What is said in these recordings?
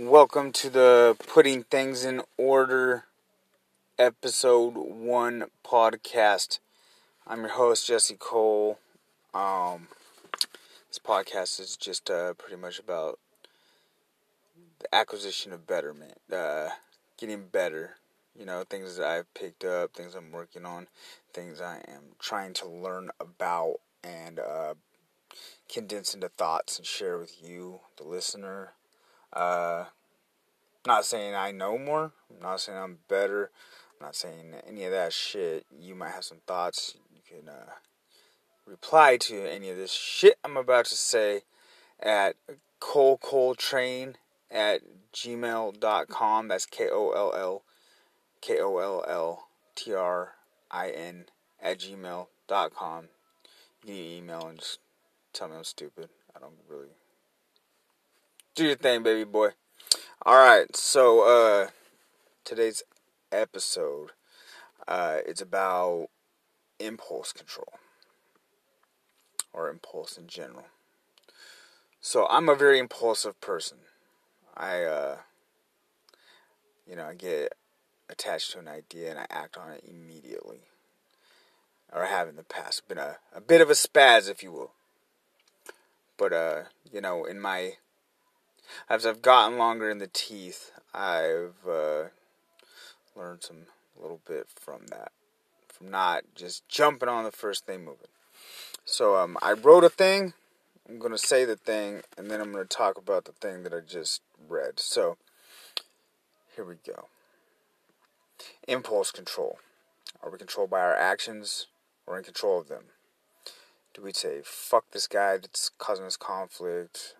Welcome to the Putting Things in Order episode 1 podcast. I'm your host Jesse Cole. Um this podcast is just uh, pretty much about the acquisition of betterment, uh, getting better, you know, things that I've picked up, things I'm working on, things I am trying to learn about and uh, condense into thoughts and share with you, the listener. Uh, not saying I know more. I'm not saying I'm better. I'm not saying any of that shit. You might have some thoughts. You can uh, reply to any of this shit I'm about to say at Cole Coltrane at gmail.com. That's K O L L K O L L T R I N at gmail.com. You can email and just tell me I'm stupid. I don't really. Do your thing, baby boy. Alright, so uh today's episode uh it's about impulse control or impulse in general. So I'm a very impulsive person. I uh you know, I get attached to an idea and I act on it immediately. Or I have in the past. Been a, a bit of a spaz, if you will. But uh, you know, in my as I've gotten longer in the teeth, I've uh, learned some little bit from that, from not just jumping on the first thing moving. So um, I wrote a thing. I'm gonna say the thing, and then I'm gonna talk about the thing that I just read. So here we go. Impulse control. Are we controlled by our actions or in control of them? Do we say, fuck this guy that's causing us conflict?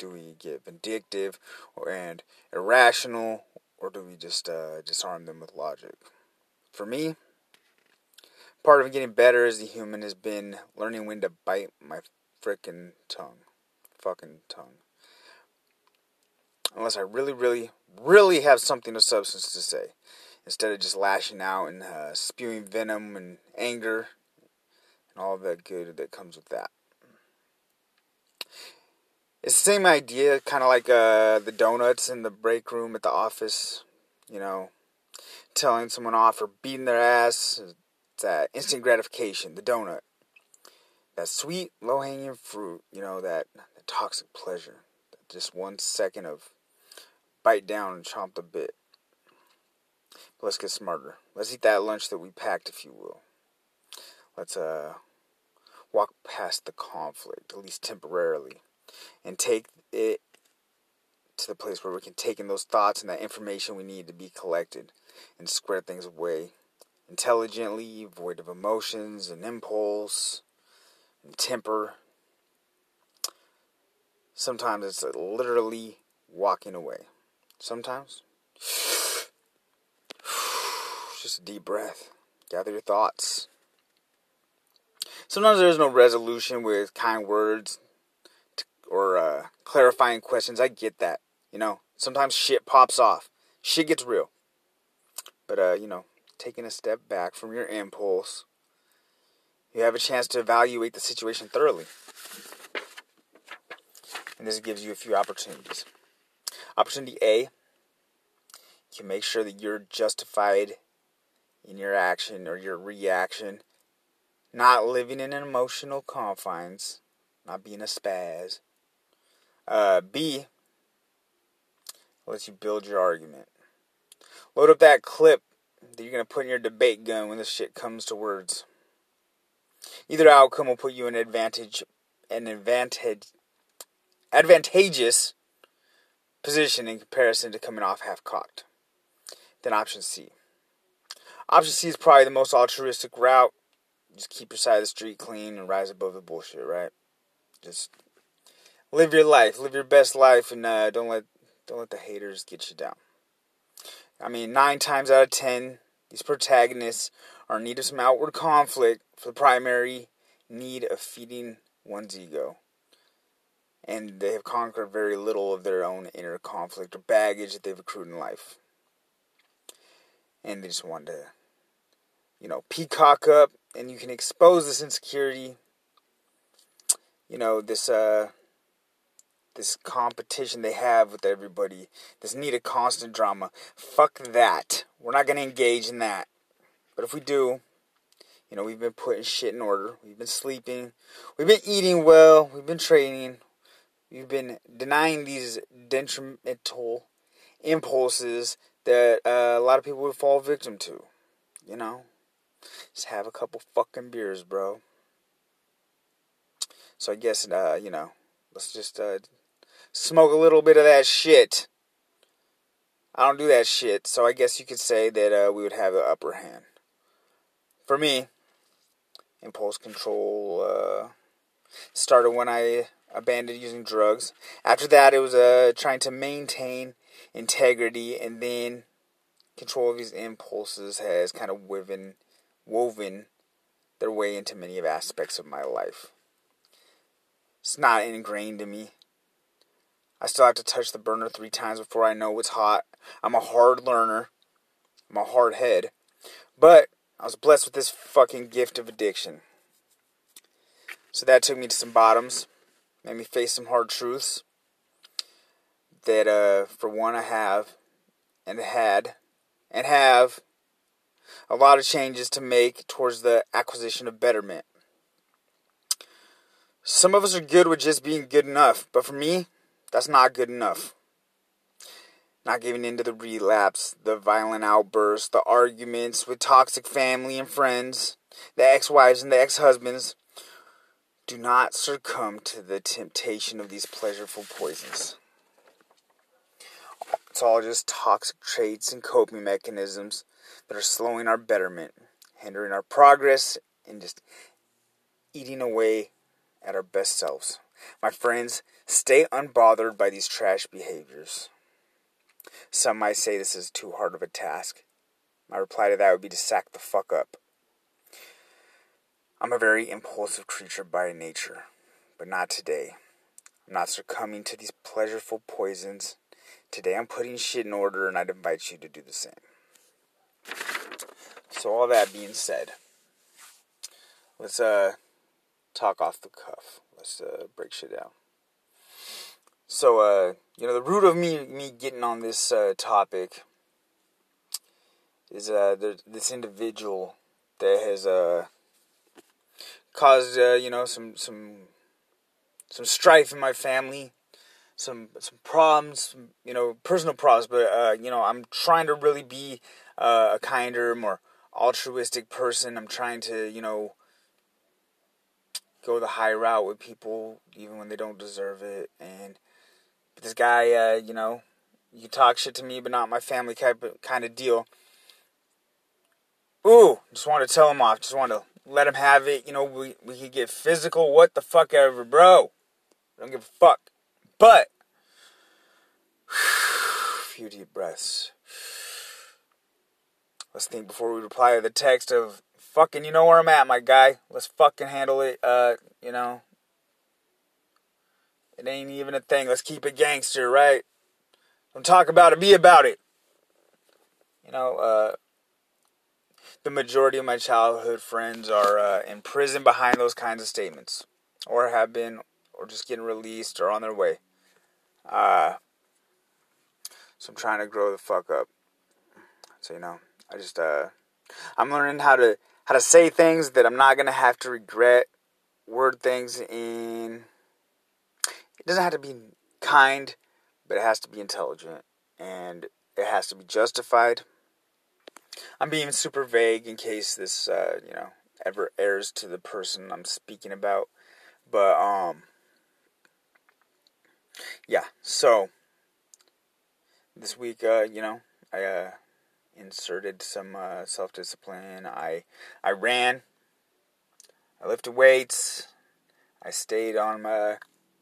Do we get vindictive or and irrational, or do we just uh, disarm them with logic? For me, part of getting better as a human has been learning when to bite my freaking tongue, fucking tongue. Unless I really, really, really have something of substance to say, instead of just lashing out and uh, spewing venom and anger and all that good that comes with that. It's the same idea, kind of like uh, the donuts in the break room at the office. You know, telling someone off or beating their ass. It's that instant gratification, the donut. That sweet, low hanging fruit, you know, that, that toxic pleasure. That just one second of bite down and chomp the bit. But let's get smarter. Let's eat that lunch that we packed, if you will. Let's uh, walk past the conflict, at least temporarily and take it to the place where we can take in those thoughts and that information we need to be collected and square things away intelligently, void of emotions and impulse and temper. Sometimes it's literally walking away. Sometimes, just a deep breath. Gather your thoughts. Sometimes there's no resolution with kind words or uh, clarifying questions. I get that. You know, sometimes shit pops off. Shit gets real. But, uh, you know, taking a step back from your impulse, you have a chance to evaluate the situation thoroughly. And this gives you a few opportunities. Opportunity A, you make sure that you're justified in your action or your reaction, not living in emotional confines, not being a spaz. Uh, B lets you build your argument. Load up that clip that you're going to put in your debate gun when this shit comes to words. Either outcome will put you in advantage, an advantage, advantageous position in comparison to coming off half cocked. Then option C. Option C is probably the most altruistic route. Just keep your side of the street clean and rise above the bullshit, right? Just live your life, live your best life, and uh, don't let don't let the haters get you down. I mean, nine times out of ten, these protagonists are in need of some outward conflict for the primary need of feeding one's ego. And they have conquered very little of their own inner conflict or baggage that they've accrued in life. And they just want to, you know, peacock up, and you can expose this insecurity, you know, this, uh, this competition they have with everybody, this need of constant drama. Fuck that. We're not gonna engage in that. But if we do, you know, we've been putting shit in order. We've been sleeping. We've been eating well. We've been training. We've been denying these detrimental impulses that uh, a lot of people would fall victim to. You know, just have a couple fucking beers, bro. So I guess, uh, you know, let's just uh, smoke a little bit of that shit. I don't do that shit, so I guess you could say that uh, we would have the upper hand. For me, impulse control uh, started when I abandoned using drugs. After that, it was uh, trying to maintain integrity, and then control of these impulses has kind of woven, woven their way into many of aspects of my life. It's not ingrained in me. I still have to touch the burner three times before I know it's hot. I'm a hard learner. I'm a hard head. But I was blessed with this fucking gift of addiction. So that took me to some bottoms, made me face some hard truths that, uh, for one, I have and had and have a lot of changes to make towards the acquisition of betterment. Some of us are good with just being good enough, but for me, that's not good enough not giving in to the relapse, the violent outbursts, the arguments with toxic family and friends, the ex wives and the ex husbands. Do not succumb to the temptation of these pleasureful poisons. It's all just toxic traits and coping mechanisms that are slowing our betterment, hindering our progress, and just eating away at our best selves. My friends, stay unbothered by these trash behaviors. Some might say this is too hard of a task. My reply to that would be to sack the fuck up. I'm a very impulsive creature by nature, but not today. I'm not succumbing to these pleasureful poisons. Today I'm putting shit in order and I'd invite you to do the same. So all that being said, let's uh talk off the cuff. Let's uh break shit down. So, uh, you know, the root of me me getting on this uh, topic is uh, this individual that has uh, caused uh, you know some some some strife in my family, some some problems, you know, personal problems. But uh, you know, I'm trying to really be uh, a kinder, more altruistic person. I'm trying to you know go the high route with people even when they don't deserve it and this guy, uh, you know, you talk shit to me, but not my family kind of deal. Ooh, just want to tell him off. Just want to let him have it. You know, we we could get physical. What the fuck ever, bro. Don't give a fuck. But few deep breaths. Let's think before we reply to the text of fucking. You know where I'm at, my guy. Let's fucking handle it. Uh, you know, it ain't even a thing. Let's keep it gangster, right? Don't talk about it, be about it. You know, uh, the majority of my childhood friends are uh, in prison behind those kinds of statements, or have been, or just getting released, or on their way. Uh, so I'm trying to grow the fuck up. So you know, I just uh, I'm learning how to how to say things that I'm not gonna have to regret. Word things in it doesn't have to be kind, but it has to be intelligent and it has to be justified. I'm being super vague in case this, uh, you know, ever airs to the person I'm speaking about. But, um, yeah, so this week, uh, you know, I, uh, inserted some, uh, self discipline. I, I ran, I lifted weights, I stayed on my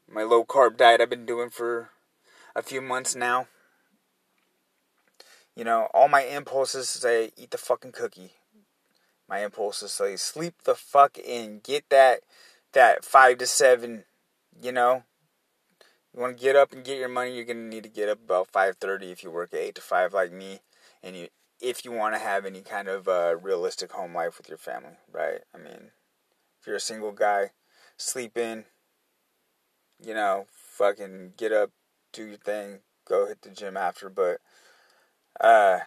my low carb diet I've been doing for a few months now. You know, all my impulses say eat the fucking cookie. My impulses say sleep the fuck in. Get that that five to seven, you know. You want to get up and get your money, you're gonna need to get up about five thirty if you work eight to five like me, and you if you want to have any kind of uh, realistic home life with your family, right? I mean, if you're a single guy, sleep in, you know, fucking get up, do your thing, go hit the gym after. But, uh,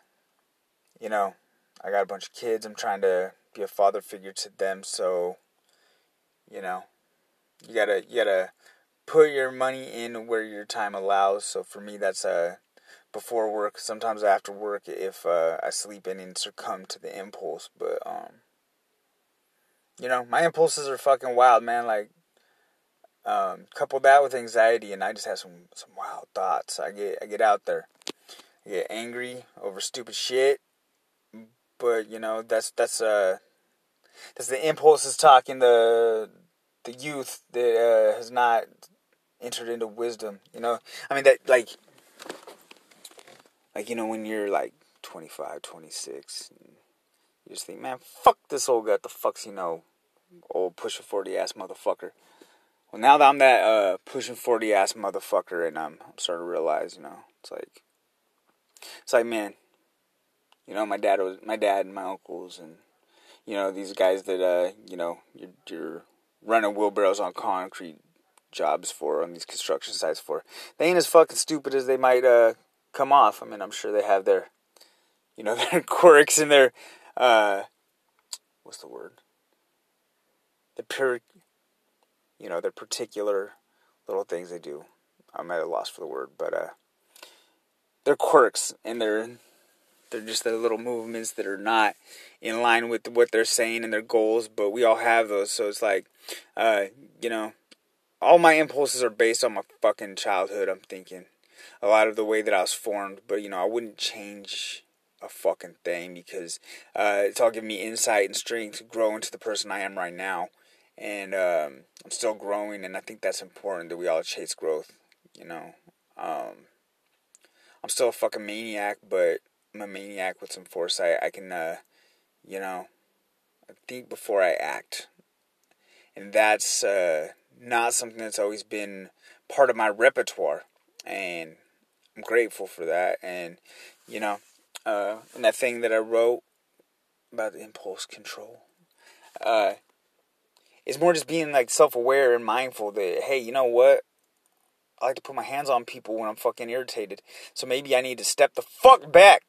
you know, I got a bunch of kids. I'm trying to be a father figure to them. So, you know, you gotta you gotta put your money in where your time allows. So for me, that's uh before work. Sometimes after work, if uh, I sleep in and succumb to the impulse. But um, you know, my impulses are fucking wild, man. Like, um, couple that with anxiety, and I just have some some wild thoughts. I get I get out there, I get angry over stupid shit. But you know, that's that's uh, that's the impulses talking. The the youth that uh, has not entered into wisdom. You know, I mean that like like you know when you're like 25, 26, you just think, man, fuck this old guy. The fuck's you know, old pushing forty ass motherfucker. Well, now that I'm that uh, pushing forty ass motherfucker, and I'm, I'm starting to realize, you know, it's like, it's like, man, you know, my dad was my dad and my uncles, and you know these guys that uh, you know, you're, you're running wheelbarrows on concrete jobs for on these construction sites for. They ain't as fucking stupid as they might uh, come off. I mean, I'm sure they have their, you know, their quirks and their, uh, what's the word? The pure, you know, their particular little things they do. I'm at a loss for the word, but uh, their quirks and their they're just their little movements that are not in line with what they're saying and their goals. But we all have those, so it's like, uh, you know, all my impulses are based on my fucking childhood. I'm thinking a lot of the way that I was formed, but you know, I wouldn't change a fucking thing because uh, it's all giving me insight and strength to grow into the person I am right now. And um, I'm still growing, and I think that's important that we all chase growth. You know, um, I'm still a fucking maniac, but I'm a maniac with some foresight. I can, uh, you know, think before I act, and that's uh, not something that's always been part of my repertoire, and I'm grateful for that. And you know, uh, and that thing that I wrote about impulse control, uh, it's more just being like self-aware and mindful that hey, you know what. I like to put my hands on people when I'm fucking irritated. So maybe I need to step the fuck back,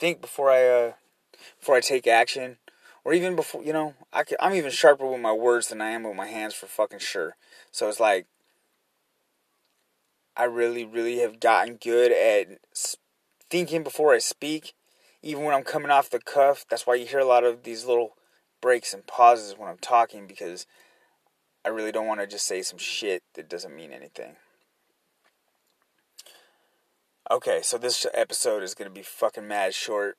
think before I uh, before I take action, or even before you know I can, I'm even sharper with my words than I am with my hands for fucking sure. So it's like I really, really have gotten good at thinking before I speak, even when I'm coming off the cuff. That's why you hear a lot of these little breaks and pauses when I'm talking because I really don't want to just say some shit that doesn't mean anything. Okay, so this episode is going to be fucking mad short.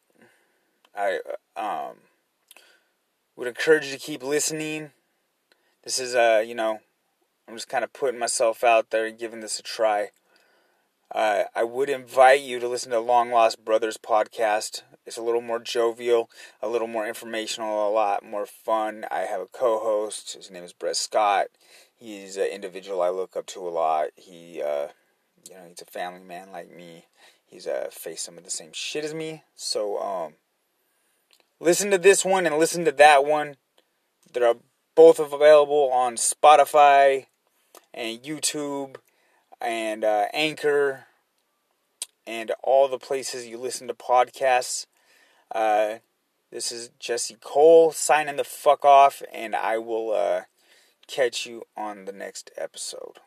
I um would encourage you to keep listening. This is uh, you know, I'm just kind of putting myself out there and giving this a try. Uh, I would invite you to listen to Long Lost Brothers podcast. It's a little more jovial, a little more informational, a lot more fun. I have a co-host. His name is Brett Scott. He's an individual I look up to a lot. He, uh, you know, he's a family man like me. He's uh, faced some of the same shit as me. So, um, listen to this one and listen to that one. They're both available on Spotify, and YouTube and uh, Anchor and all the places you listen to podcasts. Uh, this is Jesse Cole signing the fuck off, and I will uh, catch you on the next episode.